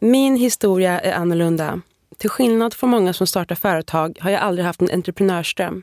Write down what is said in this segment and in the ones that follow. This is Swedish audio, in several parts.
Min historia är annorlunda. Till skillnad från många som startar företag har jag aldrig haft en entreprenörsdröm.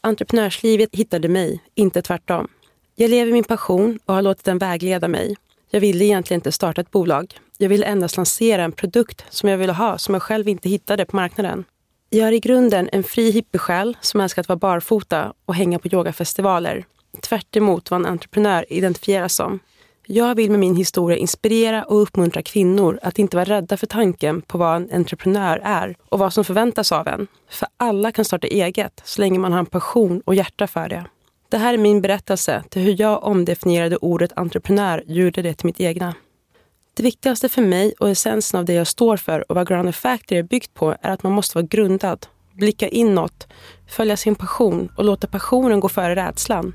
Entreprenörslivet hittade mig, inte tvärtom. Jag lever min passion och har låtit den vägleda mig. Jag ville egentligen inte starta ett bolag. Jag ville endast lansera en produkt som jag ville ha, som jag själv inte hittade på marknaden. Jag är i grunden en fri hippiesjäl som älskar att vara barfota och hänga på yogafestivaler. Tvärt emot vad en entreprenör identifieras som. Jag vill med min historia inspirera och uppmuntra kvinnor att inte vara rädda för tanken på vad en entreprenör är och vad som förväntas av en. För alla kan starta eget så länge man har en passion och hjärta för det. Det här är min berättelse till hur jag omdefinierade ordet entreprenör och gjorde det till mitt egna. Det viktigaste för mig och essensen av det jag står för och vad Grounded Factory är byggt på är att man måste vara grundad, blicka inåt, följa sin passion och låta passionen gå före rädslan.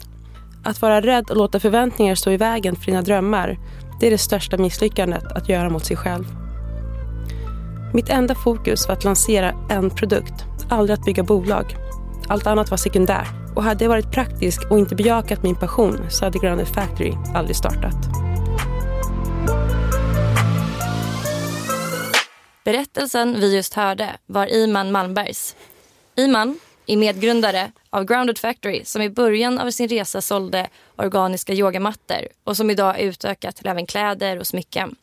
Att vara rädd och låta förväntningar stå i vägen för dina drömmar, det är det största misslyckandet att göra mot sig själv. Mitt enda fokus var att lansera en produkt, aldrig att bygga bolag. Allt annat var sekundärt. Och hade jag varit praktisk och inte bejakat min passion så hade Grounded Factory aldrig startat. Berättelsen vi just hörde var Iman Malmbergs. Iman är medgrundare av Grounded Factory som i början av sin resa sålde organiska yogamattor och som idag är utökat till även kläder och smycken.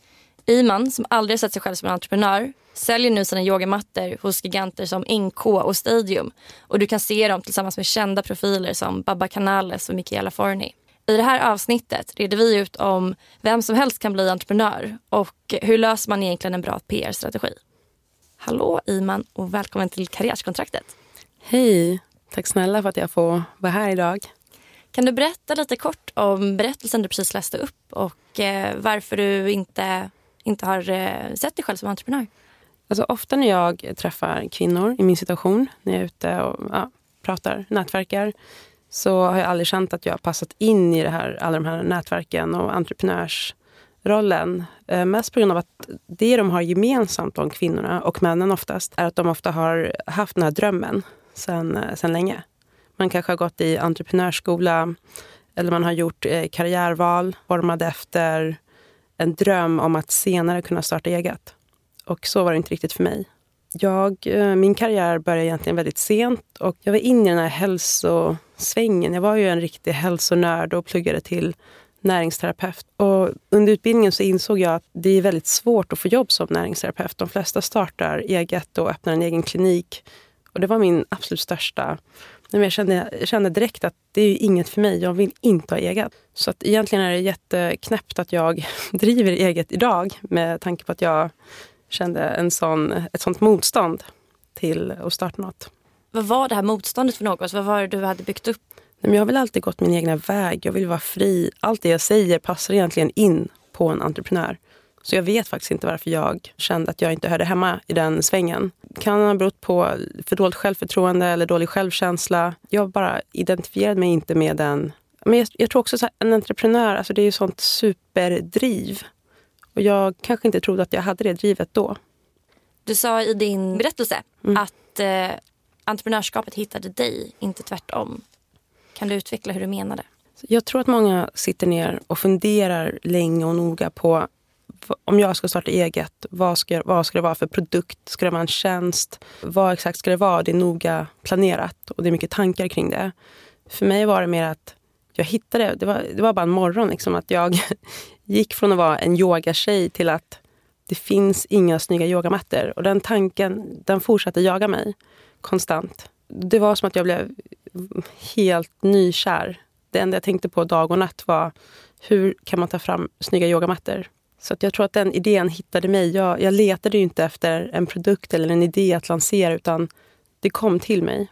Iman, som aldrig sett sig själv som en entreprenör, säljer nu sina yogamattor hos giganter som NK och Stadium och du kan se dem tillsammans med kända profiler som Baba Canales och Michaela Forni. I det här avsnittet reder vi ut om vem som helst kan bli entreprenör och hur löser man egentligen en bra PR-strategi. Hallå Iman och välkommen till Karriärskontraktet. Hej! Tack snälla för att jag får vara här idag. Kan du berätta lite kort om berättelsen du precis läste upp och eh, varför du inte, inte har eh, sett dig själv som entreprenör? Alltså, ofta när jag träffar kvinnor i min situation, när jag är ute och ja, pratar, nätverkar, så har jag aldrig känt att jag har passat in i det här, alla de här nätverken och entreprenörsrollen. Eh, mest på grund av att det de har gemensamt, de kvinnorna och männen oftast, är att de ofta har haft den här drömmen sen, eh, sen länge. Man kanske har gått i entreprenörsskola eller man har gjort eh, karriärval formade efter en dröm om att senare kunna starta eget. Och så var det inte riktigt för mig. Jag, eh, min karriär började egentligen väldigt sent och jag var inne i den här hälsosvängen. Jag var ju en riktig hälsonörd och pluggade till näringsterapeut. Och under utbildningen så insåg jag att det är väldigt svårt att få jobb som näringsterapeut. De flesta startar eget och öppnar en egen klinik. Och det var min absolut största... Jag, kände, jag kände direkt att det är inget för mig. Jag vill inte ha eget. Så att egentligen är det jätteknäppt att jag driver eget idag med tanke på att jag kände en sån, ett sånt motstånd till att starta något. Vad var det här motståndet för något? Vad var det du hade byggt upp? Men jag har väl alltid gått min egna väg. Jag vill vara fri. Allt det jag säger passar egentligen in på en entreprenör. Så jag vet faktiskt inte varför jag kände att jag inte hörde hemma i den svängen. Kan ha berott på för dåligt självförtroende eller dålig självkänsla. Jag bara identifierade mig inte med den. Men jag, jag tror också att en entreprenör, alltså det är ju sånt superdriv. Och jag kanske inte trodde att jag hade det drivet då. Du sa i din berättelse mm. att eh, entreprenörskapet hittade dig, inte tvärtom. Kan du utveckla hur du menade? Jag tror att många sitter ner och funderar länge och noga på om jag ska starta eget, vad ska, vad ska det vara för produkt? Ska det vara en tjänst? Vad exakt ska det vara? Det är noga planerat och det är mycket tankar kring det. För mig var det mer att jag hittade, det var, det var bara en morgon, liksom, att jag gick från att vara en yogatjej till att det finns inga snygga yogamattor. Och den tanken den fortsatte jaga mig konstant. Det var som att jag blev helt nykär. Det enda jag tänkte på dag och natt var hur kan man ta fram snygga yogamattor? Så jag tror att den idén hittade mig. Jag, jag letade ju inte efter en produkt eller en idé att lansera utan det kom till mig.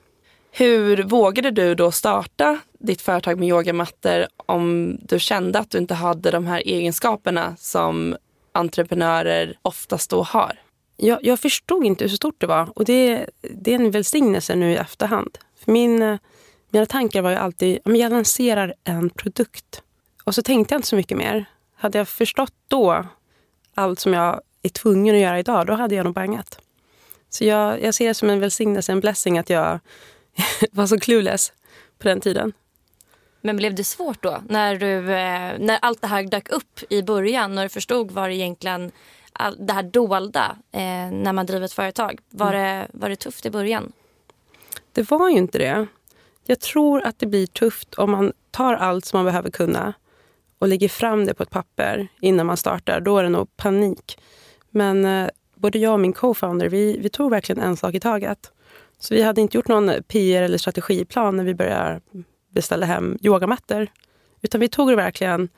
Hur vågade du då starta ditt företag med yogamattor om du kände att du inte hade de här egenskaperna som entreprenörer oftast då har? Jag, jag förstod inte hur stort det var och det, det är en välsignelse nu i efterhand. För min, mina tankar var ju alltid, jag lanserar en produkt. Och så tänkte jag inte så mycket mer. Hade jag förstått då allt som jag är tvungen att göra idag, då hade jag nog bangat. Så jag, jag ser det som en välsignelse, en blessing att jag var så clueless på den tiden. Men blev det svårt då när, du, eh, när allt det här dök upp i början när du förstod vad det egentligen det här dolda eh, när man driver ett företag? Var, mm. det, var det tufft i början? Det var ju inte det. Jag tror att det blir tufft om man tar allt som man behöver kunna och lägger fram det på ett papper innan man startar. Då är det nog panik. Men eh, både jag och min co-founder, vi, vi tog verkligen en sak i taget. Så vi hade inte gjort någon eh, PR eller strategiplan när vi började beställa hem yogamattor. Utan vi tog det verkligen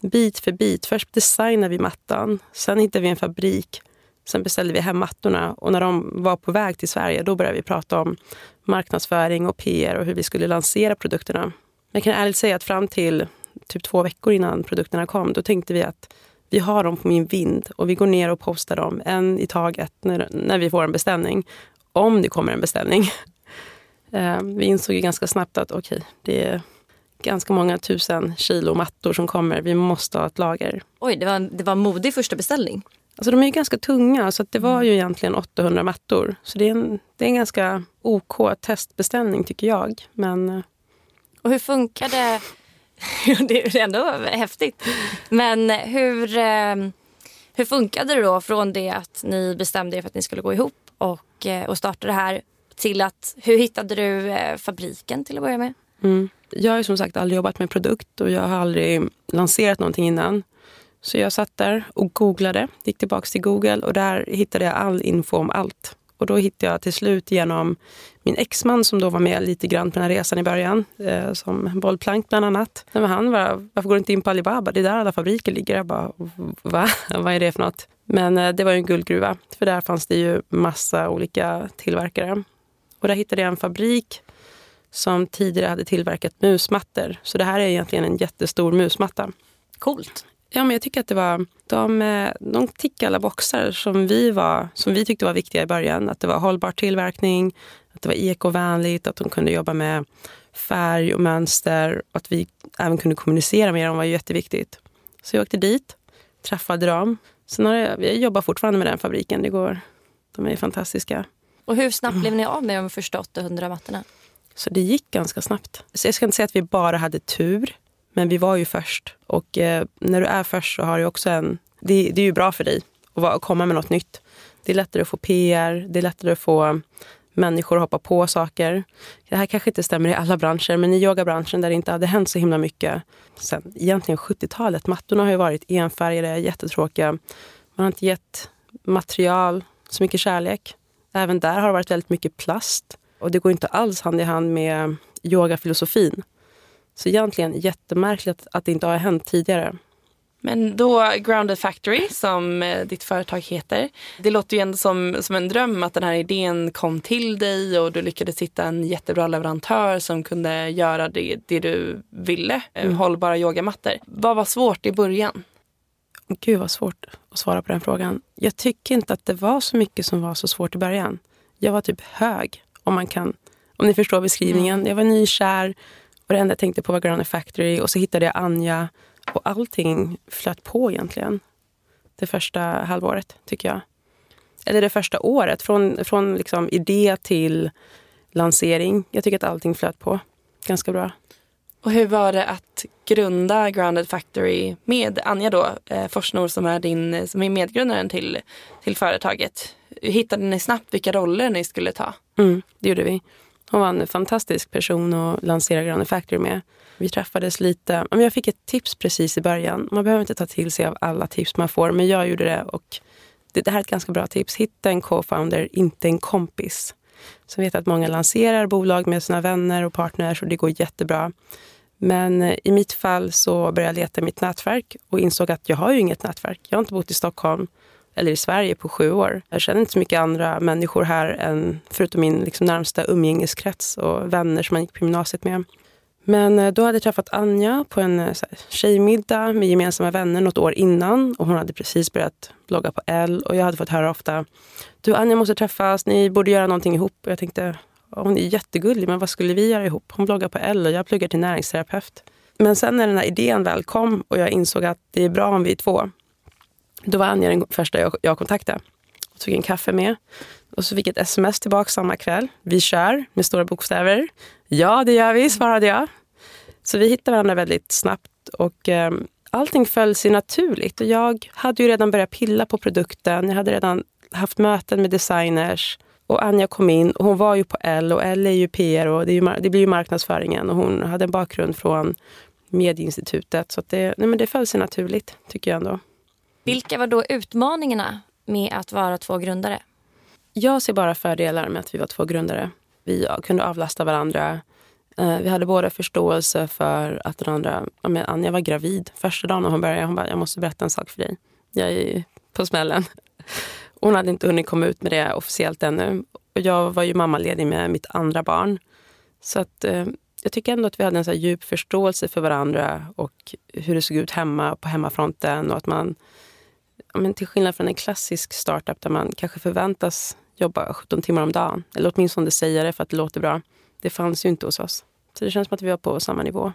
bit för bit. Först designade vi mattan, sen hittade vi en fabrik. Sen beställde vi hem mattorna och när de var på väg till Sverige då började vi prata om marknadsföring och PR och hur vi skulle lansera produkterna. Jag kan ärligt säga att fram till typ två veckor innan produkterna kom, då tänkte vi att vi har dem på min vind och vi går ner och postar dem en i taget när, när vi får en beställning. Om det kommer en beställning. Eh, vi insåg ju ganska snabbt att okej, okay, det är ganska många tusen kilo mattor som kommer. Vi måste ha ett lager. Oj, det var, det var modig första beställning. Alltså de är ganska tunga, så det var ju egentligen 800 mattor. Så det är en, det är en ganska OK testbeställning tycker jag. Men... Eh, och hur funkar det? det är ändå häftigt. Men hur, eh, hur funkade det då från det att ni bestämde er för att ni skulle gå ihop och, eh, och starta det här till att hur hittade du eh, fabriken till att börja med? Mm. Jag har som sagt aldrig jobbat med produkt och jag har aldrig lanserat någonting innan. Så jag satt där och googlade, gick tillbaka till Google och där hittade jag all info om allt. Och då hittade jag till slut genom min exman som då var med lite grann på den här resan i början, eh, som bollplank bland annat. Men han var, varför går du inte in på Alibaba? Det är där alla fabriker ligger. Jag bara, va? Vad är det för något? Men eh, det var ju en guldgruva, för där fanns det ju massa olika tillverkare. Och där hittade jag en fabrik som tidigare hade tillverkat musmattor. Så det här är egentligen en jättestor musmatta. Coolt. Ja, men jag tycker att det var, de, eh, de tickade alla boxar som vi, var, som vi tyckte var viktiga i början. Att det var hållbar tillverkning, att det var ekovänligt, att de kunde jobba med färg och mönster. Och att vi även kunde kommunicera med dem var jätteviktigt. Så jag åkte dit, träffade dem. Sen har jag, jag jobbar fortfarande med den fabriken. Det går, de är fantastiska. Och hur snabbt blev ni av med de första 800 mattorna? Så det gick ganska snabbt. Så jag ska inte säga att vi bara hade tur, men vi var ju först. Och eh, när du är först så har du också en... Det, det är ju bra för dig att, vara, att komma med något nytt. Det är lättare att få PR, det är lättare att få människor att hoppa på saker. Det här kanske inte stämmer i alla branscher, men i yogabranschen där det inte hade hänt så himla mycket sen egentligen 70-talet. Mattorna har ju varit enfärgade, jättetråkiga. Man har inte gett material så mycket kärlek. Även där har det varit väldigt mycket plast. Och det går inte alls hand i hand med yogafilosofin. Så egentligen jättemärkligt att det inte har hänt tidigare. Men då Grounded Factory som eh, ditt företag heter. Det låter ju ändå som, som en dröm att den här idén kom till dig och du lyckades hitta en jättebra leverantör som kunde göra det, det du ville. eh, Mm. Hållbara yogamattor. Vad var svårt i början? Gud vad svårt att svara på den frågan. Jag tycker inte att det var så mycket som var så svårt i början. Jag var typ hög, om man kan, om ni förstår beskrivningen. Jag var nykär och det enda jag tänkte på var Grounded Factory och så hittade jag Anja och allting flöt på egentligen. Det första halvåret, tycker jag. Eller det första året, från, från liksom idé till lansering. Jag tycker att allting flöt på ganska bra. Och hur var det att grunda Grounded Factory med Anja då, eh, Forsnor som är, din, som är medgrundaren till, till företaget? Hittade ni snabbt vilka roller ni skulle ta? Mm, det gjorde vi. Hon var en fantastisk person att lansera Grounded Factory med. Vi träffades lite. Jag fick ett tips precis i början. Man behöver inte ta till sig av alla tips man får, men jag gjorde det. Och det, det här är ett ganska bra tips. Hitta en co-founder, inte en kompis. Så vet att många lanserar bolag med sina vänner och partners och det går jättebra. Men eh, i mitt fall så började jag leta i mitt nätverk och insåg att jag har ju inget nätverk. Jag har inte bott i Stockholm eller i Sverige på sju år. Jag känner inte så mycket andra människor här än förutom min liksom, närmsta umgängeskrets och vänner som man gick på gymnasiet med. Men eh, då hade jag träffat Anja på en eh, så här, tjejmiddag med gemensamma vänner något år innan och hon hade precis börjat blogga på L och jag hade fått höra ofta Du Anja måste träffas, ni borde göra någonting ihop. Och jag tänkte hon är jättegullig men vad skulle vi göra ihop? Hon bloggar på L och jag pluggar till näringsterapeut. Men sen när den här idén väl kom och jag insåg att det är bra om vi är två då var Anja den första jag, jag kontaktade. Och tog en kaffe med. Och så fick jag ett sms tillbaka samma kväll. Vi kör, med stora bokstäver. Ja, det gör vi, svarade jag. Så vi hittade varandra väldigt snabbt. Och eh, allting föll sig naturligt. Och jag hade ju redan börjat pilla på produkten. Jag hade redan haft möten med designers. Och Anja kom in och hon var ju på L och L är ju PR och det, är ju, det blir ju marknadsföringen. Och hon hade en bakgrund från Medieinstitutet. Så att det, nej men det föll sig naturligt, tycker jag ändå. Vilka var då utmaningarna med att vara två grundare? Jag ser bara fördelar med att vi var två grundare. Vi kunde avlasta varandra. Eh, vi hade båda förståelse för att den andra... Ja, men Anja var gravid första dagen och hon började. Hon bara, jag måste berätta en sak för dig. Jag är på smällen. Hon hade inte hunnit komma ut med det officiellt ännu. Och jag var ju mammaledig med mitt andra barn. Så att, eh, jag tycker ändå att vi hade en så här djup förståelse för varandra och hur det såg ut hemma på hemmafronten. Och att man, men till skillnad från en klassisk startup där man kanske förväntas jobba 17 timmar om dagen. Eller åtminstone säga det för att det låter bra. Det fanns ju inte hos oss. Så det känns som att vi var på samma nivå.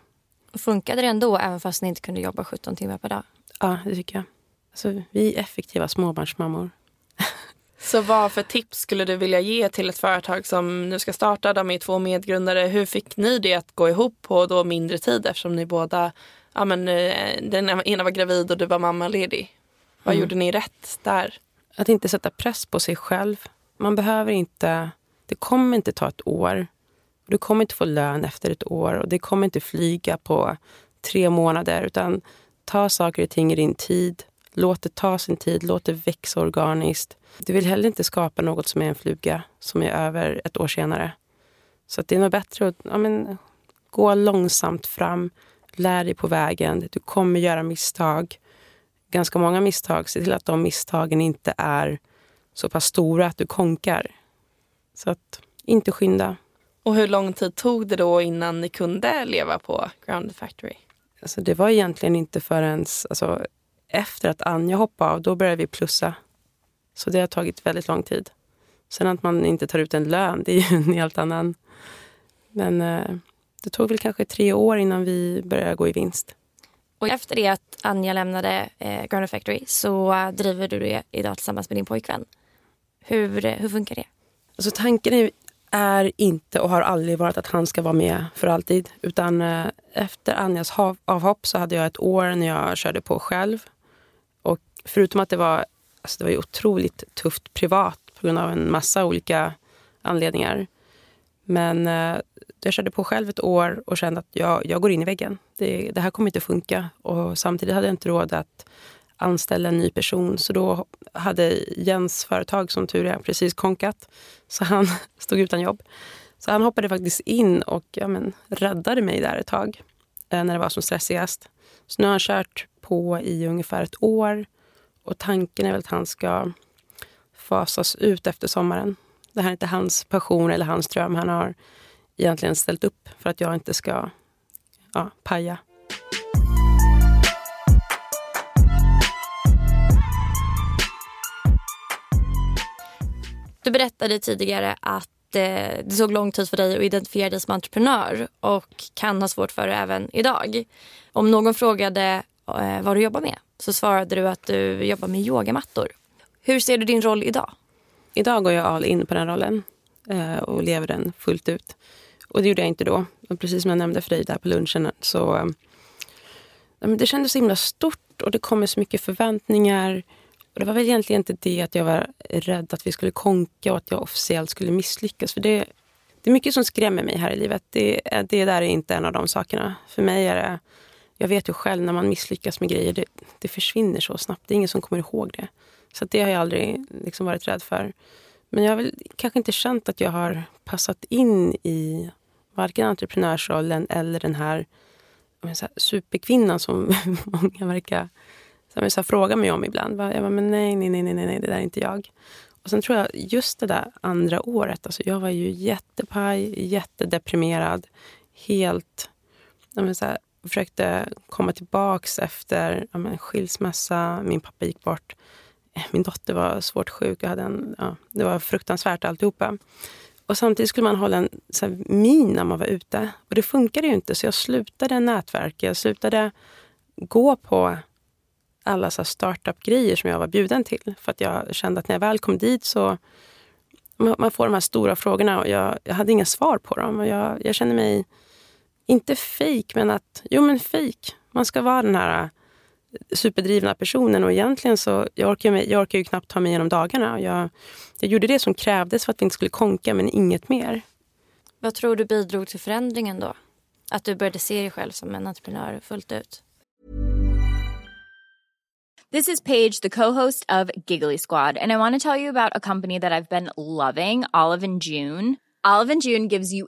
Funkade det ändå även fast ni inte kunde jobba 17 timmar per dag? Ja, det tycker jag. Alltså, vi är effektiva småbarnsmammor. Så vad för tips skulle du vilja ge till ett företag som nu ska starta? De är två medgrundare. Hur fick ni det att gå ihop på då mindre tid eftersom ni båda, ja men eh, den ena var gravid och du var mammaledig. Vad Mm. gjorde ni rätt där? Att inte sätta press på sig själv. Man behöver inte... Det kommer inte ta ett år. Du kommer inte få lön efter ett år och det kommer inte flyga på tre månader. Utan ta saker och ting i din tid. Låt det ta sin tid. Låt det växa organiskt. Du vill heller inte skapa något som är en fluga som är över ett år senare. Så det är nog bättre att ja, men, gå långsamt fram. Lär dig på vägen. Du kommer göra misstag. Ganska många misstag. Se till att de misstagen inte är så pass stora att du konkar. Så att inte skynda. Och hur lång tid tog det då innan ni kunde leva på Grounded Factory? Alltså det var egentligen inte förrän alltså, efter att Anja hoppade av, då började vi plussa. Så det har tagit väldigt lång tid. Sen att man inte tar ut en lön, det är ju en helt annan... Men eh, det tog väl kanske tre år innan vi började gå i vinst. Och efter det att Anja lämnade eh, Ground Factory så driver du det idag tillsammans med din pojkvän. Hur, hur funkar det? Alltså tanken är, är inte och har aldrig varit att han ska vara med för alltid. Utan eh, efter Anjas hav- avhopp så hade jag ett år när jag körde på själv. Och förutom att det var, alltså det var ju otroligt tufft privat på grund av en massa olika anledningar. Men eh, jag körde på själv ett år och kände att jag, jag går in i väggen. Det, det här kommer inte funka. Och samtidigt hade jag inte råd att anställa en ny person. Så då hade Jens företag, som tur är, precis konkat. Så han stod utan jobb. Så han hoppade faktiskt in och ja, men, räddade mig där ett tag. Eh, när det var som stressigast. Så nu har han kört på i ungefär ett år. Och tanken är väl att han ska fasas ut efter sommaren. Det här är inte hans passion eller hans dröm. Han har egentligen ställt upp för att jag inte ska ja, paja. Du berättade tidigare att eh, det tog lång tid för dig att identifiera dig som entreprenör och kan ha svårt för det även idag. Om någon frågade eh, vad du jobbar med så svarade du att du jobbar med yogamattor. Hur ser du din roll idag? Idag går jag all in på den rollen eh, och lever den fullt ut. Och det gjorde jag inte då. Och precis som jag nämnde för dig där på lunchen så det kändes så himla stort och det kommer så mycket förväntningar. Och det var väl egentligen inte det att jag var rädd att vi skulle konka och att jag officiellt skulle misslyckas. För det, det är mycket som skrämmer mig här i livet. Det, det där är inte en av de sakerna. För mig är det... Jag vet ju själv när man misslyckas med grejer, det, det försvinner så snabbt. Det är ingen som kommer ihåg det. Så det har jag aldrig liksom varit rädd för. Men jag har väl kanske inte känt att jag har passat in i varken entreprenörsrollen eller den här, här superkvinnan som många verkar som jag så frågar mig om ibland. Jag bara, men nej, nej, nej, nej, nej, det där är inte jag. Och sen tror jag just det där andra året, alltså jag var ju jättepaj, jättedeprimerad. Helt, jag så här, försökte komma tillbaks efter ja, men, skilsmässa, min pappa gick bort. Min dotter var svårt sjuk, jag hade en, ja, det var fruktansvärt alltihopa. Och samtidigt skulle man hålla en så här, min när man var ute. Och det funkade ju inte, så jag slutade nätverka. Jag slutade gå på alla startup-grejer som jag var bjuden till. För att jag kände att när jag väl kom dit så man får de här stora frågorna och jag, jag hade inga svar på dem. Och jag, jag kände mig, inte fejk, men att, jo men fejk. Man ska vara den här superdrivna personen och egentligen så, jag orkar, jag orkar ju knappt ta mig igenom dagarna. Jag, jag gjorde det som krävdes för att vi inte skulle konka, men inget mer. Vad tror du bidrog till förändringen då? Att du började se dig själv som en entreprenör fullt ut? This is Paige, the co-host of Giggly Squad, and I want to tell you about a company that I've been loving, Olive and June. Olive and June gives you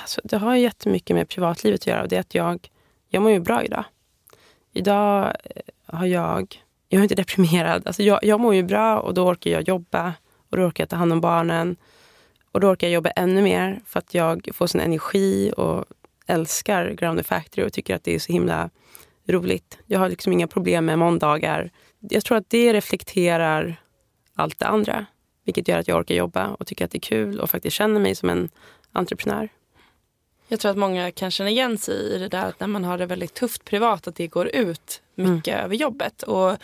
Alltså, det har jättemycket med privatlivet att göra. Och det är att jag, jag mår ju bra idag. Idag eh, har jag... Jag är inte deprimerad. Alltså jag, jag mår ju bra och då orkar jag jobba. Och då orkar jag ta hand om barnen. Och då orkar jag jobba ännu mer för att jag får sån energi och älskar Grounded Factory och tycker att det är så himla roligt. Jag har liksom inga problem med måndagar. Jag tror att det reflekterar allt det andra. Vilket gör att jag orkar jobba och tycker att det är kul och faktiskt känner mig som en entreprenör. Jag tror att många kan känna igen sig i det där att när man har det väldigt tufft privat att det går ut mycket mm. över jobbet. Och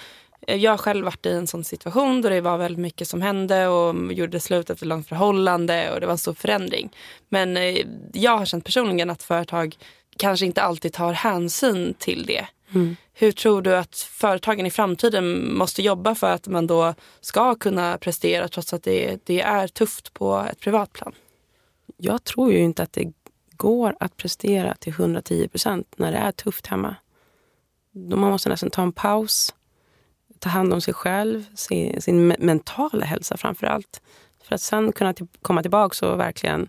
jag har själv varit i en sån situation då det var väldigt mycket som hände och gjorde slut efter långt förhållande och det var en stor förändring. Men eh, jag har känt personligen att företag kanske inte alltid tar hänsyn till det. Mm. Hur tror du att företagen i framtiden måste jobba för att man då ska kunna prestera trots att det, det är tufft på ett privatplan? Jag tror ju inte att det går att prestera till 110 procent när det är tufft hemma. Man måste nästan ta en paus, ta hand om sig själv, sin, sin mentala hälsa framför allt. För att sen kunna till, komma tillbaka och verkligen,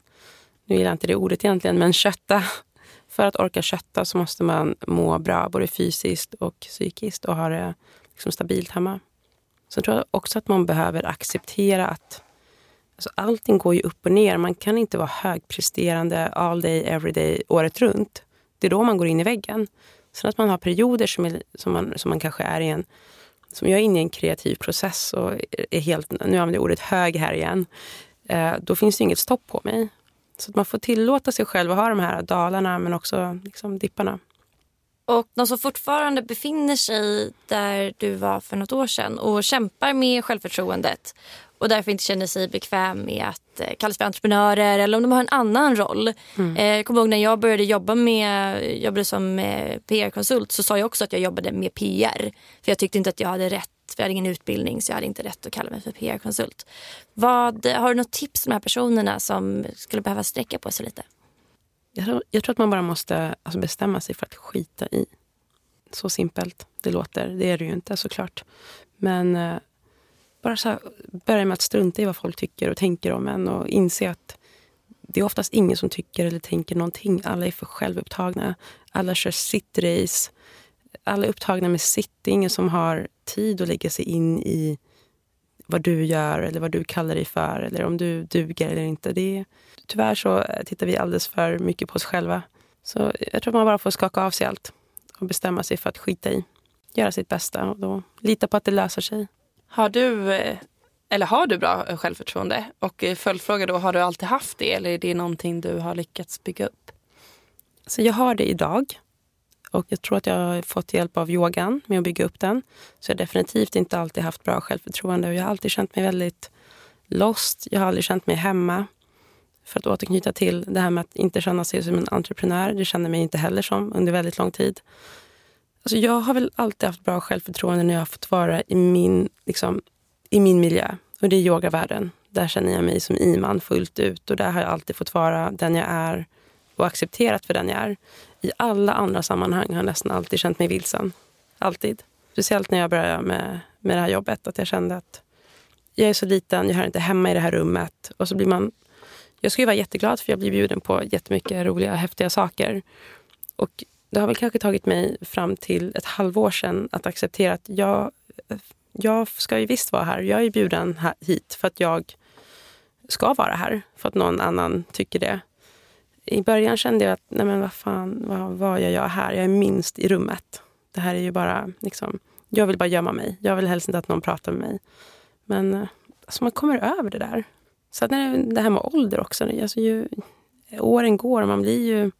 nu gillar jag inte det ordet egentligen, men kötta. För att orka kötta så måste man må bra, både fysiskt och psykiskt och ha det liksom stabilt hemma. Så jag tror också att man behöver acceptera att alltså allting går ju upp och ner. Man kan inte vara högpresterande all day, every day, året runt. Det är då man går in i väggen. Sen att man har perioder som, är, som, man, som man kanske är i en som jag är inne i en kreativ process och är helt, nu använder jag ordet hög här igen, eh, då finns det inget stopp på mig. Så att man får tillåta sig själv att ha de här dalarna men också liksom dipparna. Och de som fortfarande befinner sig där du var för något år sedan och kämpar med självförtroendet och därför inte känner sig bekväm med att eh, kallas för entreprenörer eller om de har en annan roll. Mm. Eh, jag kommer ihåg när jag började jobba med, jobbade som eh, PR-konsult så sa jag också att jag jobbade med PR. För jag tyckte inte att jag hade rätt, för jag hade ingen utbildning så jag hade inte rätt att kalla mig för PR-konsult. Vad, har du något tips till de här personerna som skulle behöva sträcka på sig lite? Jag tror, jag tror att man bara måste alltså bestämma sig för att skita i. Så simpelt det låter. Det är det ju inte såklart. Men eh, bara så här, börja med att strunta i vad folk tycker och tänker om en och inse att det är oftast ingen som tycker eller tänker någonting. Alla är för självupptagna. Alla kör sitt race. Alla är upptagna med sitt. Det är ingen som har tid att lägga sig in i vad du gör eller vad du kallar dig för eller om du duger eller inte. Det är, tyvärr så tittar vi alldeles för mycket på oss själva. Så jag tror man bara får skaka av sig allt och bestämma sig för att skita i. Göra sitt bästa och då lita på att det löser sig. Har du, eh, eller har du bra självförtroende? Och eh, följdfråga då, har du alltid haft det eller är det någonting du har lyckats bygga upp? Så jag har det idag. Och jag tror att jag har fått hjälp av yogan med att bygga upp den. Så jag har definitivt inte alltid haft bra självförtroende och jag har alltid känt mig väldigt lost. Jag har aldrig känt mig hemma. För att återknyta till det här med att inte känna sig som en entreprenör. Det känner mig inte heller som under väldigt lång tid. Alltså jag har väl alltid haft bra självförtroende när jag har fått vara i min, liksom, i min miljö. Och det är yogavärlden. Där känner jag mig som Iman fullt ut. Och där har jag alltid fått vara den jag är och accepterat för den jag är. I alla andra sammanhang har jag nästan alltid känt mig vilsen. Alltid. Speciellt när jag började med, med det här jobbet. Att jag kände att jag är så liten, jag hör inte hemma i det här rummet. Och så blir man... Jag ska vara jätteglad för jag blir bjuden på jättemycket roliga, häftiga saker. Och det har väl kanske tagit mig fram till ett halvår sedan att acceptera att jag, jag ska ju visst vara här. Jag är bjuden hit för att jag ska vara här, för att någon annan tycker det. I början kände jag att, nej men vad fan, vad, vad gör jag här? Jag är minst i rummet. Det här är ju bara, liksom, jag vill bara gömma mig. Jag vill helst inte att någon pratar med mig. Men eh, alltså, man kommer över det där. Så att det, det här med ålder också. Alltså, ju, åren går och man blir ju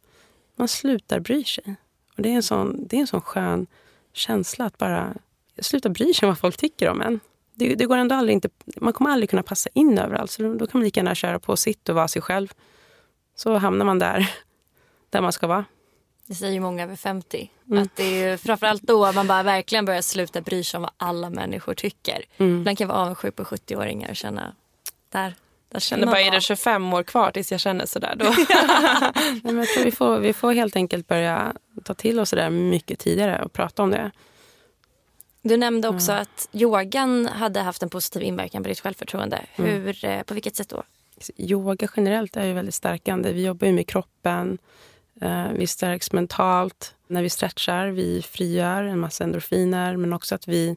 man slutar bry sig. Och det, är en sån, det är en sån skön känsla att bara sluta bry sig om vad folk tycker om en. Det, det, går ändå aldrig inte, man kommer aldrig kunna passa in överallt. Så då, då kan man lika gärna köra på sitt och vara sig själv. Så hamnar man där, där man ska vara. Det säger många över 50. Mm. Att det är framförallt då man bara verkligen börjar sluta bry sig om vad alla människor tycker. Mm. Ibland kan jag vara avundsjuk på 70-åringar och känna där Jag känner bara, är det 25 år kvar tills jag känner sådär då? Nej, men vi, får, vi får helt enkelt börja ta till oss det där mycket tidigare och prata om det. Du nämnde också mm. att yogan hade haft en positiv inverkan på ditt självförtroende. Mm. Hur, mm. På vilket sätt då? Yoga generellt är ju väldigt stärkande. Vi jobbar ju med kroppen. Eh, vi stärks mentalt. När vi stretchar, vi frigör en massa endorfiner. Men också att vi...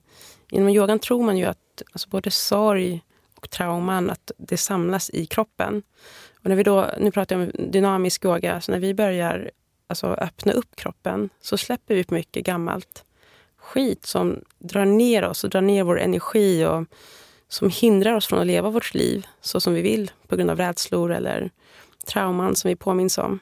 Inom yogan tror man ju att alltså både sorg och trauman, att det samlas i kroppen. Och när vi då, nu pratar jag om dynamisk yoga, så när vi börjar alltså, öppna upp kroppen så släpper vi på mycket gammalt skit som drar ner oss och drar ner vår energi och som hindrar oss från att leva vårt liv så som vi vill på grund av rädslor eller trauman som vi påminns om.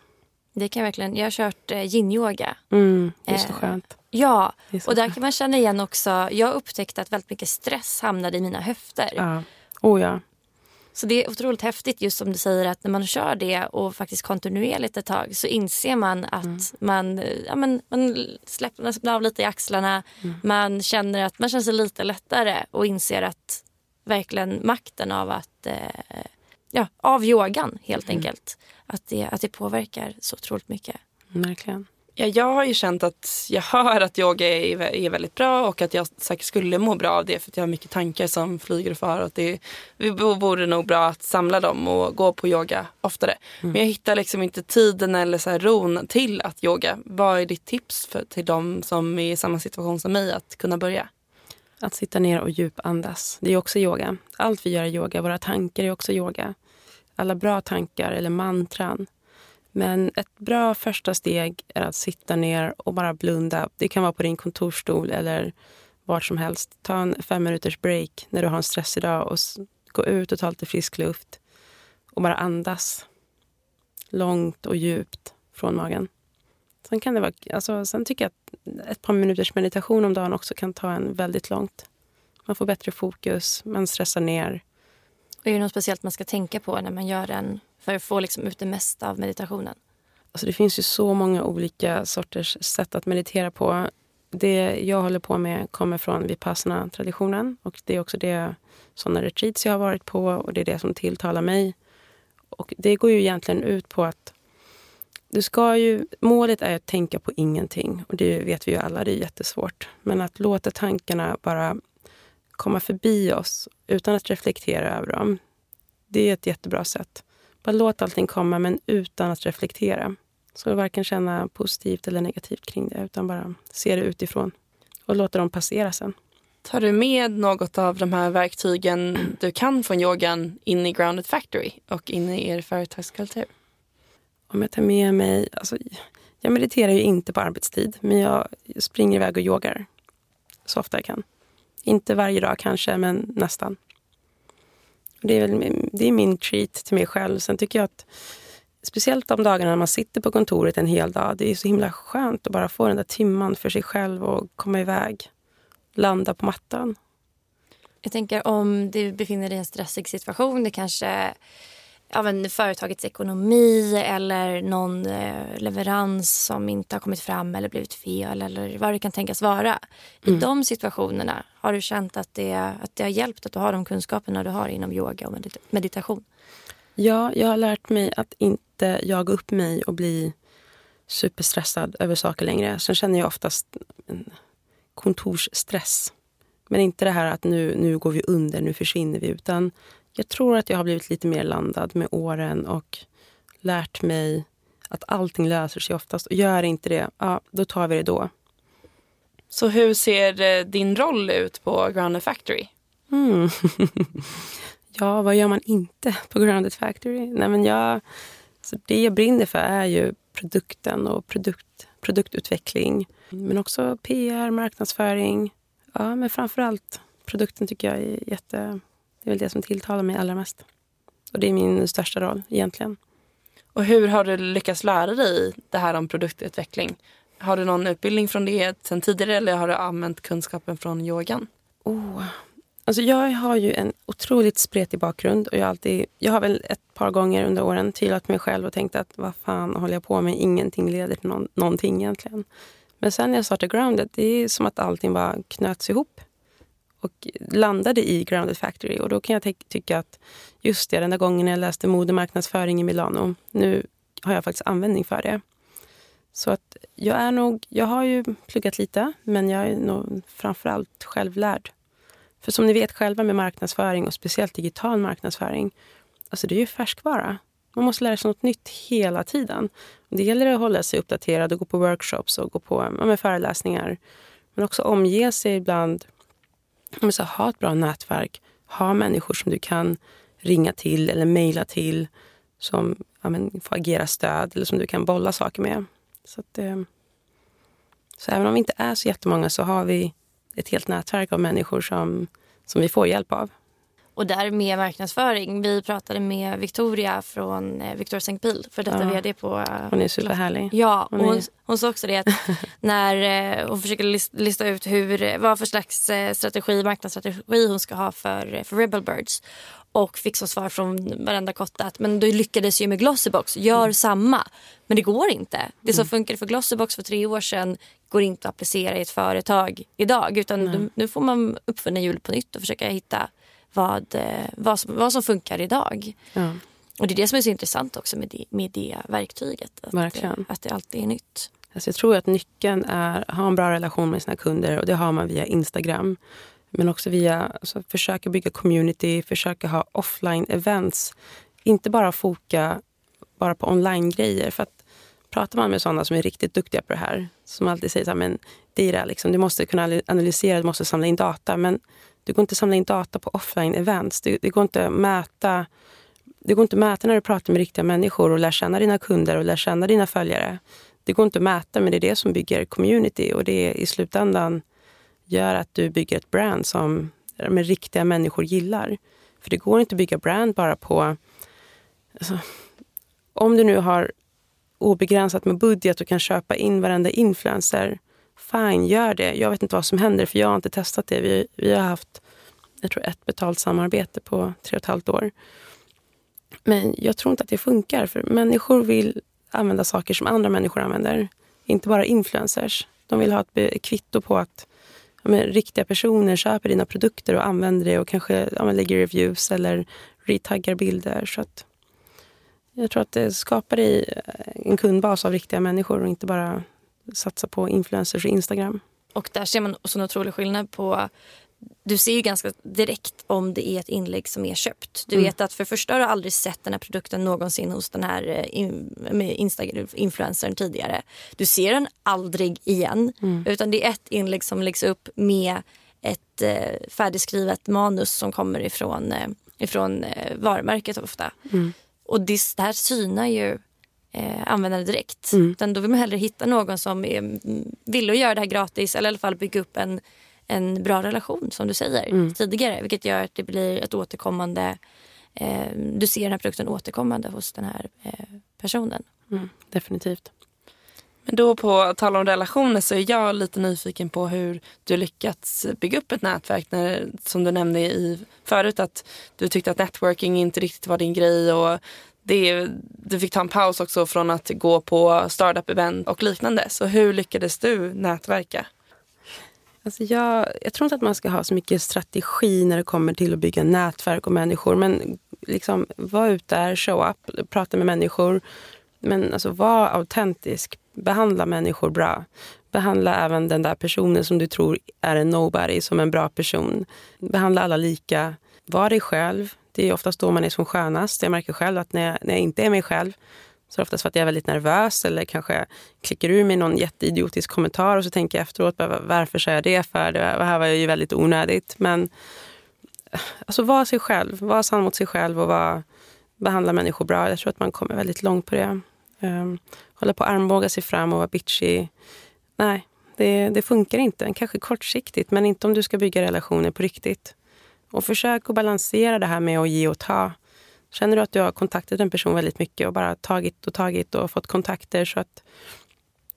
Det kan jag verkligen. Jag har kört eh, yin-yoga. Mm, det är så eh, skönt. Ja, och där kan man känna igen också. Jag upptäckte att väldigt mycket stress hamnade i mina höfter. Ja. Oh ja. Så det är otroligt häftigt just som du säger att när man kör det och faktiskt kontinuerligt ett tag så inser man att mm. man, ja, men, man släpper av lite i axlarna. Mm. Man känner att man känner sig lite lättare och inser att verkligen makten av att eh, ja, av yogan helt mm. enkelt. Att det, att det påverkar så otroligt mycket. Verkligen. Ja, jag har ju känt att jag hör att yoga är, är väldigt bra och att jag säkert skulle må bra av det för att jag har mycket tankar som flyger och far. Och det vore nog bra att samla dem och gå på yoga oftare. Mm. Men jag hittar liksom inte tiden eller så här ron till att yoga. Vad är ditt tips för, till de som är i samma situation som mig att kunna börja? Att sitta ner och djupandas. Det är också yoga. Allt vi gör är yoga. Våra tankar är också yoga. Alla bra tankar eller mantran men ett bra första steg är att sitta ner och bara blunda. Det kan vara på din kontorsstol eller vart som helst. Ta en fem minuters break när du har en stressig dag och gå ut och ta lite frisk luft. Och bara andas långt och djupt från magen. Sen, kan det vara, alltså, sen tycker jag att ett par minuters meditation om dagen också kan ta en väldigt långt. Man får bättre fokus, man stressar ner. Och är det något speciellt man ska tänka på när man gör den för att få liksom ut det mesta av meditationen? Alltså det finns ju så många olika sorters sätt att meditera på. Det jag håller på med kommer från vipassana-traditionen och det är också det sådana retreats jag har varit på och det är det som tilltalar mig. Och det går ju egentligen ut på att du ska ju, målet är att tänka på ingenting och det vet vi ju alla, det är jättesvårt. Men att låta tankarna bara komma förbi oss utan att reflektera över dem. Det är ett jättebra sätt. Bara låt allting komma, men utan att reflektera. Så varken känna positivt eller negativt kring det, utan bara se det utifrån och låta dem passera sen. Tar du med något av de här verktygen du kan från yogan in i Grounded Factory och in i er företagskultur? Om jag tar med mig... Alltså, jag mediterar ju inte på arbetstid, men jag springer iväg och yogar så ofta jag kan. Inte varje dag kanske, men nästan. Det är, väl, det är min treat till mig själv. Sen tycker jag att speciellt de dagarna när man sitter på kontoret en hel dag. Det är så himla skönt att bara få den där timman för sig själv och komma iväg. Landa på mattan. Jag tänker om du befinner dig i en stressig situation. Det kanske av en företagets ekonomi eller någon eh, leverans som inte har kommit fram eller blivit fel eller vad det kan tänkas vara. I mm. de situationerna, har du känt att det, att det har hjälpt att du har de kunskaperna du har inom yoga och meditation? Ja, jag har lärt mig att inte jaga upp mig och bli superstressad över saker längre. Sen känner jag oftast kontorsstress. Men inte det här att nu, nu går vi under, nu försvinner vi. Utan jag tror att jag har blivit lite mer landad med åren och lärt mig att allting löser sig oftast. Och gör inte det, ja, då tar vi det då. Så hur ser eh, din roll ut på Grounded Factory? Mm. ja, vad gör man inte på Grounded Factory? Nej, men jag, så det jag brinner för är ju produkten och produkt, produktutveckling. Men också PR, marknadsföring. Ja, men framför allt produkten tycker jag är jätte, det är väl det som tilltalar mig allra mest. Och det är min största roll egentligen. Och hur har du lyckats lära dig det här om produktutveckling? Har du någon utbildning från det sen tidigare eller har du använt kunskapen från yogan? Oh. Alltså jag har ju en otroligt spretig bakgrund och jag, alltid, jag har väl ett par gånger under åren tvivlat mig själv och tänkt att vad fan håller jag på med? Ingenting leder till någon, någonting egentligen. Men sen när jag startade Grounded, det är som att allting bara knöts ihop och landade i Grounded Factory. Och då kan jag ty tycka att just det, den där gången jag läste modemarknadsföring i Milano, nu har jag faktiskt användning för det. Så att jag är nog, jag har ju pluggat lite, men jag är nog framförallt självlärd. För som ni vet själva med marknadsföring och speciellt digital marknadsföring, alltså det är ju färskvara. Man måste lära sig något nytt hela tiden. Det gäller att hålla sig uppdaterad och gå på workshops och gå på ja, föreläsningar. Men också omge sig ibland så ha ett bra nätverk. Ha människor som du kan ringa till eller mejla till som ja, men, får agera stöd eller som du kan bolla saker med. Så, att, eh, så även om vi inte är så jättemånga så har vi ett helt nätverk av människor som, som vi får hjälp av. Och där med marknadsföring. Vi pratade med Victoria från eh, Victoria St. För detta ja. vd på... Eh, hon är superhärlig. Ja, hon, hon, hon sa också det att när eh, hon försöker lista ut hur, vad för slags eh, strategi, marknadsstrategi hon ska ha för, för Rebel Birds och fick som svar från varenda kotte att men du lyckades ju med Glossybox, gör mm. samma. Men det går inte. Det som mm. funkade för Glossybox för tre år sedan går inte att applicera i ett företag idag. Utan mm. nu får man uppfinna hjulet på nytt och försöka hitta vad, eh, vad, som, vad som funkar idag. Ja. Och det är det som är så intressant också med det, med det verktyget. Att, Verkligen. att det alltid är nytt. Alltså jag tror att nyckeln är att ha en bra relation med sina kunder och det har man via Instagram. Men också via alltså, försöka bygga community, försöka ha offline events. Inte bara foka bara på online-grejer. För att pratar man med sådana som är riktigt duktiga på det här, som alltid säger så här, men det är det, liksom, du måste kunna analysera, du måste samla in data. Men det går inte att samla in data på offline-events. Det, det, går inte att mäta det går inte att mäta när du pratar med riktiga människor och lär känna dina kunder och lär känna dina följare. Det går inte att mäta, men det är det som bygger community och det i slutändan gör att du bygger ett brand som med riktiga människor gillar. För det går inte att bygga brand bara på... Alltså, om du nu har obegränsat med budget och kan köpa in varenda influencer fine, gör det. Jag vet inte vad som händer för jag har inte testat det. Vi, vi har haft jag tror ett betalt samarbete på tre och ett halvt år. Men jag tror inte att det funkar för människor vill använda saker som andra människor använder. Inte bara influencers. De vill ha ett kvitto på att ja, men, riktiga personer köper dina produkter och använder det och kanske ja, men, lägger reviews eller retaggar bilder. Så att jag tror att det skapar dig en kundbas av riktiga människor och inte bara satsa på influencers och Instagram. Och där ser man också en otrolig skillnad på du ser ju ganska direkt om det är ett inlägg som är köpt. Du mm. vet att för första har du aldrig sett den här produkten någonsin hos den här eh, Instagram-influencern tidigare. Du ser den aldrig igen. Mm. Utan det är ett inlägg som läggs upp med ett eh, färdigskrivet manus som kommer ifrån, eh, ifrån eh, varumärket ofta. Mm. Och det, det här synar ju eh, användare direkt. Mm. Utan då vill man hellre hitta någon som är villig att göra det här gratis eller i alla fall bygga upp en, en bra relation som du säger mm. tidigare. Vilket gör att det blir ett återkommande, eh, du ser den här produkten återkommande hos den här eh, personen. Mm, definitivt. Men då på tal om relationer så är jag lite nyfiken på hur du lyckats bygga upp ett nätverk. När, som du nämnde i förut att du tyckte att networking inte riktigt var din grej och det, du fick ta en paus också från att gå på startup-event och liknande. Så hur lyckades du nätverka? Alltså jag, jag tror inte att man ska ha så mycket strategi när det kommer till att bygga nätverk och människor. Men liksom, var ute där, show up, prata med människor. Men alltså, var autentisk. Behandla människor bra. Behandla även den där personen som du tror är en nobody som en bra person. Behandla alla lika. Var dig själv. Det är oftast då man är som skönast. Jag märker själv att när jag, när jag inte är mig själv så är det oftast för att jag är väldigt nervös eller kanske klickar ur mig någon jätteidiotisk kommentar och så tänker jag efteråt varför sa jag det för? Det här var ju väldigt onödigt. Men alltså vara sig själv, vara sann mot sig själv och vara, behandla människor bra. Jag tror att man kommer väldigt långt på det. Um, hålla på att armbåga sig fram och vara bitchy. Nej, det, det funkar inte. Kanske kortsiktigt, men inte om du ska bygga relationer på riktigt. Och försök att balansera det här med att ge och ta. Känner du att du har kontaktat en person väldigt mycket och bara tagit och tagit och fått kontakter så att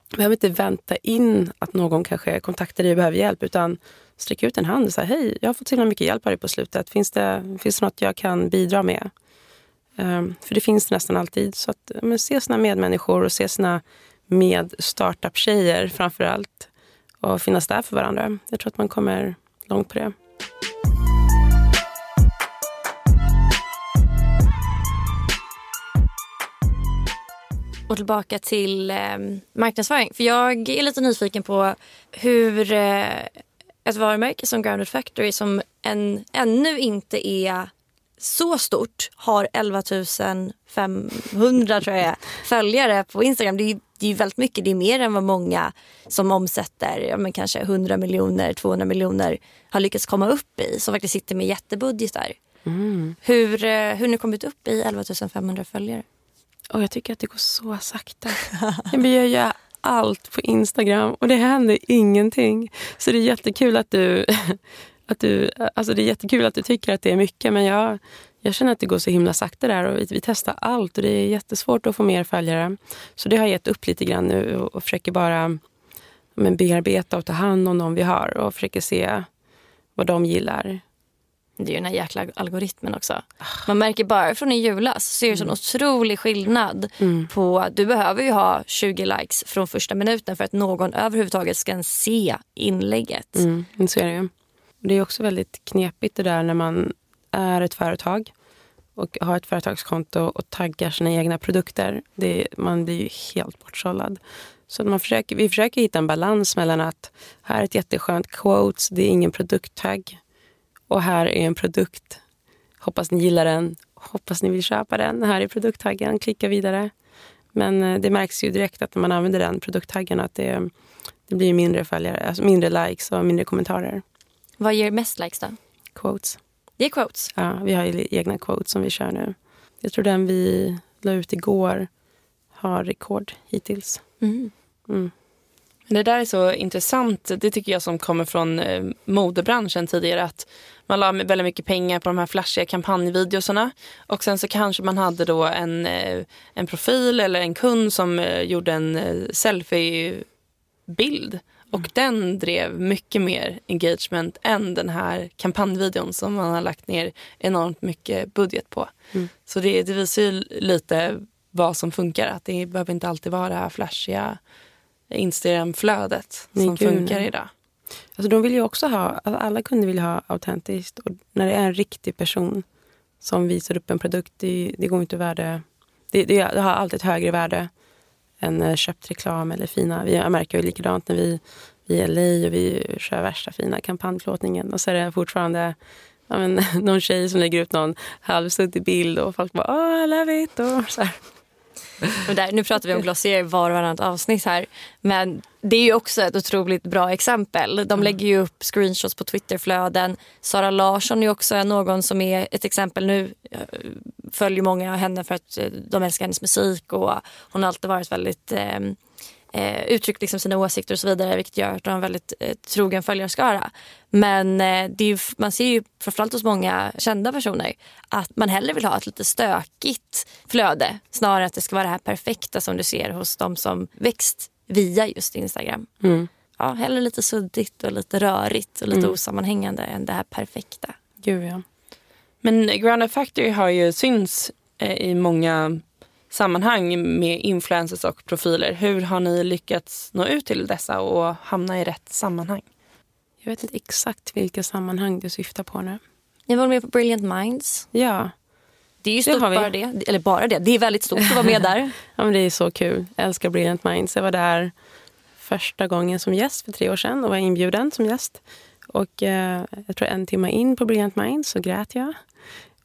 du behöver inte vänta in att någon kanske kontaktar dig och behöver hjälp utan sträck ut en hand och säg hej, jag har fått så himla mycket hjälp här på slutet. Finns det, finns det något jag kan bidra med? Um, för det finns det nästan alltid. Så att, men se sina medmänniskor och se sina med startup-tjejer framför allt och finnas där för varandra. Jag tror att man kommer långt på det. Och tillbaka till eh, marknadsföring. För jag är lite nyfiken på hur eh, ett varumärke som Grounded Factory som en, ännu inte är så stort har 11 500 tror jag, följare på Instagram. Det är, det är väldigt mycket. Det är mer än vad många som omsätter ja, men kanske 100 miljoner, 200 miljoner har lyckats komma upp i. Som faktiskt sitter med jättebudgetar. Mm. Hur, eh, hur ni kommit upp i 11 500 följare? Och jag tycker att det går så sakta. jag gör allt på Instagram och det händer ingenting. Så det är jättekul att du, att du, alltså det är jättekul att du tycker att det är mycket men jag, jag känner att det går så himla sakta där och vi, vi testar allt och det är jättesvårt att få mer följare. Så det har jag gett upp lite grann nu och, och försöker bara men, bearbeta och ta hand om de vi har och försöker se vad de gillar. Det är ju den här jäkla algoritmen också. Man märker bara från i julas så är det en mm. otrolig skillnad mm. på... Du behöver ju ha 20 likes från första minuten för att någon överhuvudtaget ska se inlägget. Mm, så är det ju. Det är också väldigt knepigt det där när man är ett företag och har ett företagskonto och taggar sina egna produkter. Det, man blir ju helt bortsållad. Så man försöker, vi försöker hitta en balans mellan att här är ett jätteskönt quotes, det är ingen produkttagg och här är en produkt. Hoppas ni gillar den. Hoppas ni vill köpa den. Här är produkttaggen. Klicka vidare. Men eh, det märks ju direkt att när man använder den produkttaggen att det, det blir mindre följare, alltså mindre likes och mindre kommentarer. Vad ger mest likes då? Quotes. Det är quotes? Ja, vi har ju egna quotes som vi kör nu. Jag tror den vi la ut igår har rekord hittills. Mm. Mm. Det där är så intressant. Det tycker jag som kommer från eh, modebranschen tidigare. Att man la väldigt mycket pengar på de här flashiga kampanjvideosarna. Och sen så kanske man hade då en, eh, en profil eller en kund som eh, gjorde en eh, selfiebild. Och mm. den drev mycket mer engagement än den här kampanjvideon som man har lagt ner enormt mycket budget på. Mm. Så det, det visar ju lite vad som funkar. Att det behöver inte alltid vara det här flashiga Instagram-flödet som funkar idag. Alltså de vill ju också ha, alltså alla kunder vill ha autentiskt. Och när det är en riktig person som visar upp en produkt, det, det går inte värde... Det, det, det, har alltid ett högre värde än eh, köpt reklam eller fina... Vi märker ju likadant när vi, vi är LA och vi kör värsta fina kampanjplåtningen och så är det fortfarande ja, men, någon tjej som lägger ut någon halvsuddig bild och folk bara åh, I love it. Och så här. Där, nu pratar vi om Glossier var och varannat avsnitt här. Men det är ju också ett otroligt bra exempel. De mm. lägger ju upp screenshots på Twitterflöden. Sara Larsson är också någon som är ett exempel nu. Eh, följer många henne för att eh, de älskar hennes musik och hon har alltid varit väldigt eh, eh, uttryckt liksom sina åsikter och så vidare vilket gör att de har en väldigt eh, trogen följarskara. Men eh, det är, man ser ju framförallt hos många kända personer att man hellre vill ha ett lite stökigt flöde snarare än att det ska vara det här perfekta som du ser hos de som växt via just Instagram. Mm. Ja, hellre lite suddigt och lite rörigt och lite mm. osammanhängande än det här perfekta. Gud ja. Men Ground Factory har ju syns eh, i många sammanhang med influencers och profiler. Hur har ni lyckats nå ut till dessa och hamna i rätt sammanhang? Jag vet inte exakt vilka sammanhang du syftar på nu. Ni var med på Brilliant Minds. Ja. Det är ju stort det bara det. Eller bara det. Det är väldigt stort att vara med där. ja, men det är så kul. Jag älskar Brilliant Minds. Jag var där första gången som gäst för tre år sedan och var inbjuden som gäst. Och eh, jag tror en timme in på Brilliant Minds så grät jag.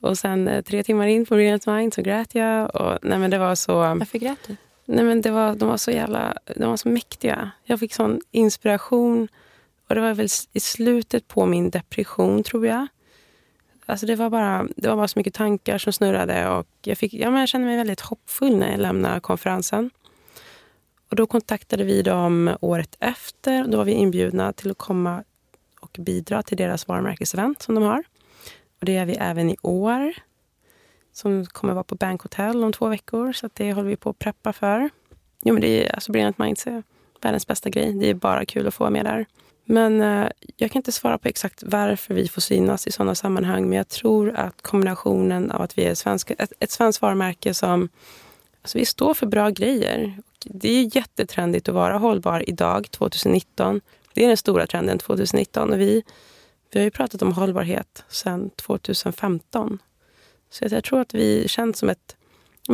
Och sen eh, tre timmar in på Brilliant Mind så grät jag. Och, nej, men det var så... Varför grät du? Nej, men det var, de var så jävla de var så mäktiga. Jag fick sån inspiration. Och det var väl i slutet på min depression, tror jag. Alltså det, var bara, det var bara så mycket tankar som snurrade. Och jag, fick, ja, men jag kände mig väldigt hoppfull när jag lämnade konferensen. Och då kontaktade vi dem året efter. Då var vi inbjudna till att komma och bidra till deras varumärkesevent som de har. Och det gör vi även i år. Som kommer vara på Bank Hotel om två veckor. Så det håller vi på att preppa för. Jo, men det är alltså Brilliant Minds är världens bästa grej. Det är bara kul att få vara med där. Men eh, jag kan inte svara på exakt varför vi får synas i sådana sammanhang. Men jag tror att kombinationen av att vi är svenska, ett, ett svenskt varumärke som alltså vi står för bra grejer. Det är jättetrendigt att vara hållbar idag, 2019. Det är den stora trenden 2019. Och vi vi har ju pratat om hållbarhet sedan 2015. Så jag tror att vi känns som ett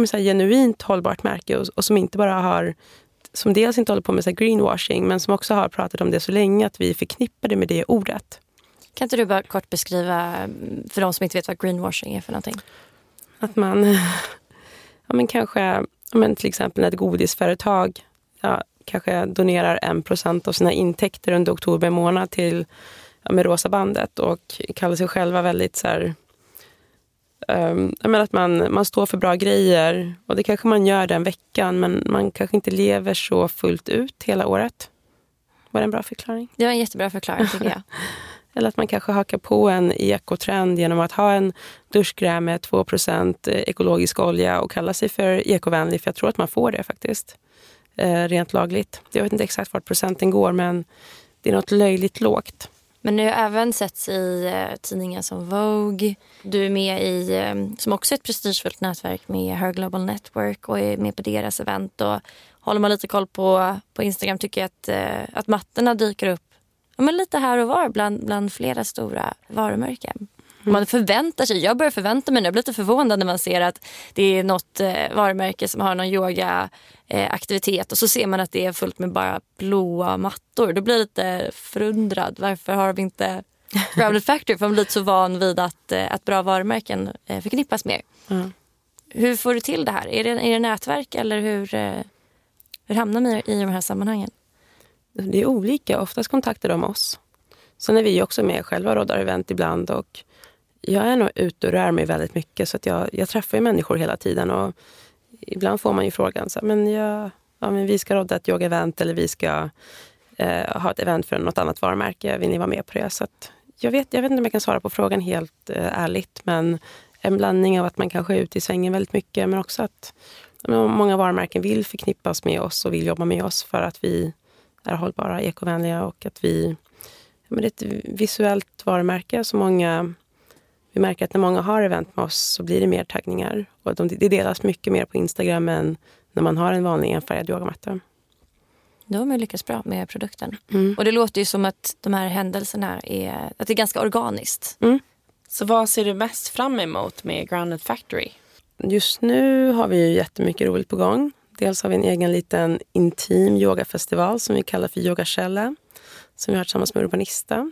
så genuint hållbart märke och, och, som inte bara har som dels inte håller på med så greenwashing men som också har pratat om det så länge att vi förknippar det med det ordet. Kan inte du bara kort beskriva för de som inte vet vad greenwashing är för någonting? Att man ja, men kanske, men till exempel när ett godisföretag ja, kanske donerar en procent av sina intäkter under oktober månad till med Rosa bandet och kallar sig själva väldigt så här, um, jag menar att man, man står för bra grejer och det kanske man gör den veckan men man kanske inte lever så fullt ut hela året. Var det en bra förklaring? Det var en jättebra förklaring tycker jag. Eller att man kanske hakar på en ekotrend genom att ha en duschkräm med 2% ekologisk olja och kalla sig för ekovänlig. För jag tror att man får det faktiskt. Eh, rent lagligt. Jag vet inte exakt vart procenten går men det är något löjligt lågt. Men det har även setts i eh, tidningar som Vogue. Du är med i, eh, som också är ett prestigefullt nätverk med Her Global Network och är med på deras event. Och håller man lite koll på, på Instagram tycker jag att, eh, att mattorna dyker upp ja, men lite här och var bland, bland flera stora varumärken. Man förväntar sig, jag börjar förvänta mig nu, jag blir lite förvånad när man ser att det är något eh, varumärke som har någon yogaaktivitet eh, och så ser man att det är fullt med bara blåa mattor. Då blir jag lite förundrad. Varför har vi inte Grounded Factory? För man blir så van vid att, eh, att bra varumärken förknippas mer. Mm. Hur får du till det här? Är det, är det nätverk eller hur, hur hamnar man i de här sammanhangen? Det är olika. Oftast kontaktar de oss. Sen är vi också med själva och råddar event ibland. Och jag är nog ute och rör mig väldigt mycket så att jag, jag träffar ju människor hela tiden. Och ibland får man ju frågan så här, men, jag, ja, men vi ska rodda ett yoga-event eller vi ska eh, ha ett event för något annat varumärke. Vill ni vara med på det? Så jag, vet, jag vet inte om jag kan svara på frågan helt eh, ärligt. Men en blandning av att man kanske är ute i svängen väldigt mycket men också att men, många varumärken vill förknippas med oss och vill jobba med oss för att vi är hållbara, ekovänliga och att vi... Men det är ett visuellt varumärke som många... Vi märker att när många har event med oss så blir det mer taggningar. Och de, det delas mycket mer på Instagram än när man har en vanlig enfärgad yogamatta. Då har man lyckats bra med produkten. Mm. Och det låter ju som att de här händelserna är, att det är ganska organiskt. Mm. Så vad ser du mest fram emot med Grounded Factory? Just nu har vi ju jättemycket roligt på gång. Dels har vi en egen liten intim yogafestival som vi kallar för Yogakälla. Som vi har tillsammans med Urbanista.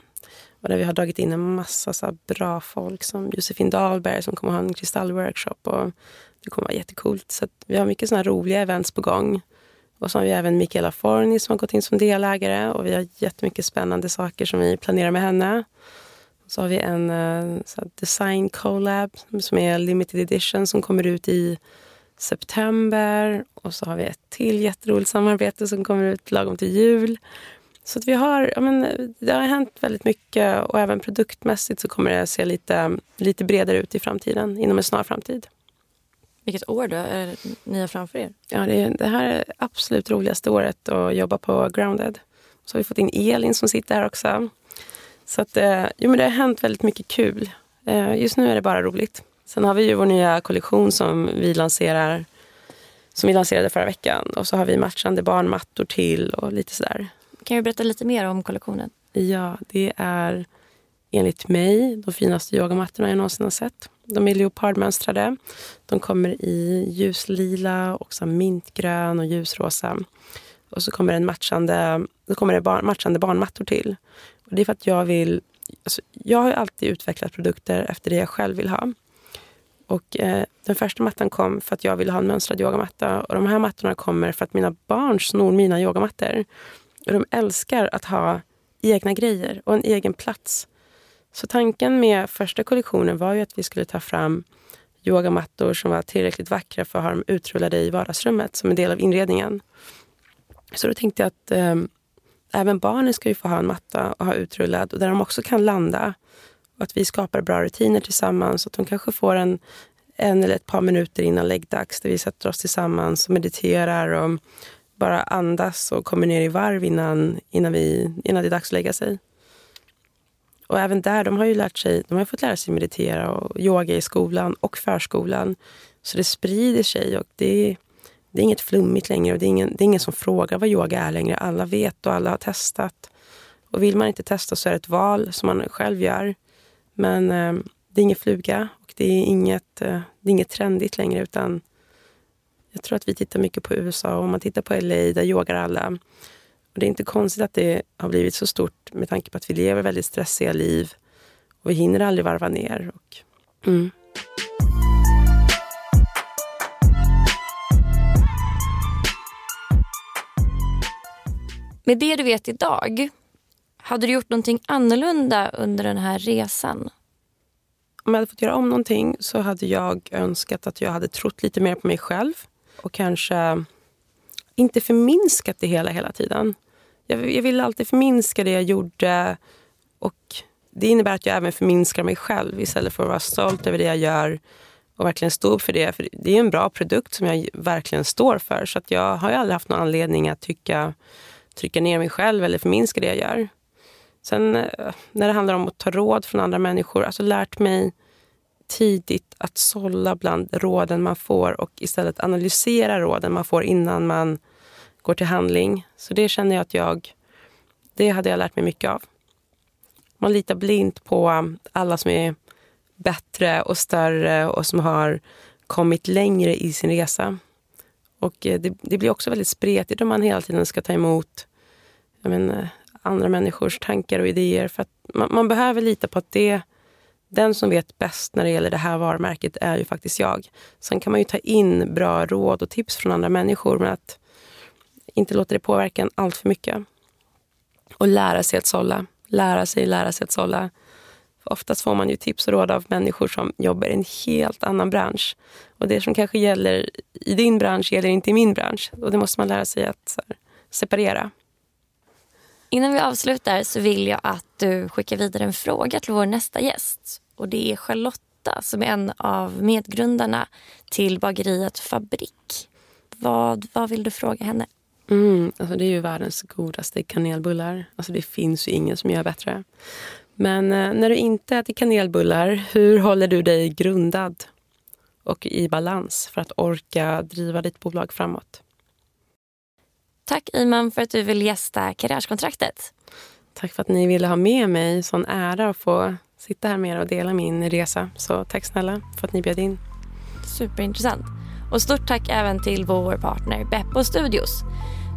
Och där vi har dragit in en massa så bra folk som Josefin Dahlberg som kommer ha en kristallworkshop. Och det kommer vara jättekult. Så vi har mycket såna roliga events på gång. Och så har vi även Michaela Forni som har gått in som delägare. Och vi har jättemycket spännande saker som vi planerar med henne. Så har vi en eh, här, design collab som är limited edition som kommer ut i september. Och så har vi ett till jätteroligt samarbete som kommer ut lagom till jul. Så att vi har, ja men, det har hänt väldigt mycket och även produktmässigt så kommer det se lite, lite bredare ut i framtiden, inom en snar framtid. Vilket år då är ni har framför er? Ja, det, det här är absolut roligaste året att jobba på Grounded. Så har vi fått in Elin som sitter här också. Så att, eh, jo, men det har hänt väldigt mycket kul. Eh, just nu är det bara roligt. Sen har vi ju vår nya kollektion som vi lanserar som vi lanserade förra veckan. Och så har vi matchande barnmattor till och lite sådär. Kan du berätta lite mer om kollektionen? Ja, det är enligt mig de finaste yogamattorna jag någonsin har sett. De är leopardmönstrade. De kommer i ljuslila, också mintgrön och ljusrosa. Och så kommer, en matchande, då kommer det bar, matchande barnmattor till. Och det är för att jag vill... Alltså, jag har alltid utvecklat produkter efter det jag själv vill ha. Och, eh, den första mattan kom för att jag ville ha en mönstrad yogamatta. Och de här mattorna kommer för att mina barn snor mina yogamattor. Och de älskar att ha egna grejer och en egen plats. Så tanken med första kollektionen var ju att vi skulle ta fram yogamattor som var tillräckligt vackra för att ha dem utrullade i vardagsrummet som en del av inredningen. Så då tänkte jag att eh, även barnen ska ju få ha en matta och ha utrullad och där de också kan landa. Och att vi skapar bra rutiner tillsammans. Så att de kanske får en, en eller ett par minuter innan läggdags där vi sätter oss tillsammans och mediterar och bara andas och kommer ner i varv innan, innan, vi, innan det är dags att lägga sig. Och även där, de har ju lärt sig, de har fått lära sig meditera och yoga i skolan och förskolan. Så det sprider sig och det, det är inget flummigt längre och det är, ingen, det är ingen som frågar vad yoga är längre. Alla vet och alla har testat. Och vill man inte testa så är det ett val som man själv gör. Men eh, det är ingen fluga och det är inget, eh, det är inget trendigt längre utan jag tror att vi tittar mycket på USA och om man tittar på LA, där yogar alla. Och det är inte konstigt att det har blivit så stort med tanke på att vi lever väldigt stressiga liv och vi hinner aldrig varva ner. Och, mm. Med det du vet idag, hade du gjort någonting annorlunda under den här resan? Om jag hade fått göra om någonting så hade jag önskat att jag hade trott lite mer på mig själv och kanske inte förminskat det hela hela tiden. Jag, jag ville alltid förminska det jag gjorde och det innebär att jag även förminskar mig själv istället för att vara stolt över det jag gör och verkligen stå upp för det. För det är en bra produkt som jag verkligen står för. Så att jag har aldrig haft någon anledning att tycka, trycka ner mig själv eller förminska det jag gör. Sen eh, när det handlar om att ta råd från andra människor, alltså lärt mig tidigt att sålla bland råden man får och istället analysera råden man får innan man går till handling. Så det känner jag att jag, det hade jag lärt mig mycket av. Man litar blint på alla som är bättre och större och som har kommit längre i sin resa. Och eh, det, det blir också väldigt spretigt om man hela tiden ska ta emot men, andra människors tankar och idéer. För man, man, behöver lita på att det, den som vet bäst när det gäller det här varumärket är ju faktiskt jag. Sen kan man ju ta in bra råd och tips från andra människor men att inte låta det påverka en allt för mycket. Och lära sig att sålla. Lära sig, lära sig att sålla. Oftast får man ju tips och råd av människor som jobbar i en helt annan bransch. Och det som kanske gäller i din bransch gäller inte i min bransch. Och det måste man lära sig att här, separera. Innan vi avslutar så vill jag att du skickar vidare en fråga till vår nästa gäst. Och Det är Charlotta som är en av medgrundarna till bageriet Fabrik. Vad, vad vill du fråga henne? Mm, alltså det är ju världens godaste kanelbullar. Alltså det finns ju ingen som gör bättre. Men eh, när du inte äter kanelbullar, hur håller du dig grundad och i balans för att orka driva ditt bolag framåt? Tack Iman för att du vill gästa Karriärskontraktet. Tack för att ni ville ha med mig. Sån ära att få sitta här med er och dela min resa. Så tack snälla för att ni bjöd in. Superintressant. Och stort tack även till vår partner Beppo Studios.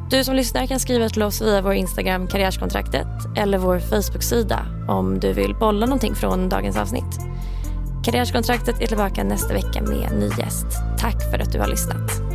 Du som lyssnar kan skriva till oss via vår Instagram Karriärskontraktet eller vår Facebook-sida om du vill bolla någonting från dagens avsnitt. Karriärskontraktet är tillbaka nästa vecka med en ny gäst. Tack för att du har lyssnat.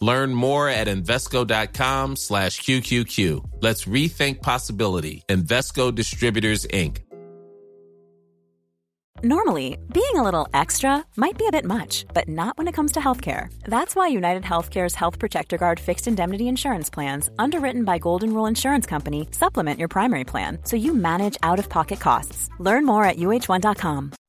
Learn more at Invesco.com slash QQQ. Let's rethink possibility. Invesco Distributors, Inc. Normally, being a little extra might be a bit much, but not when it comes to healthcare. That's why United Healthcare's Health Protector Guard fixed indemnity insurance plans, underwritten by Golden Rule Insurance Company, supplement your primary plan so you manage out of pocket costs. Learn more at uh1.com.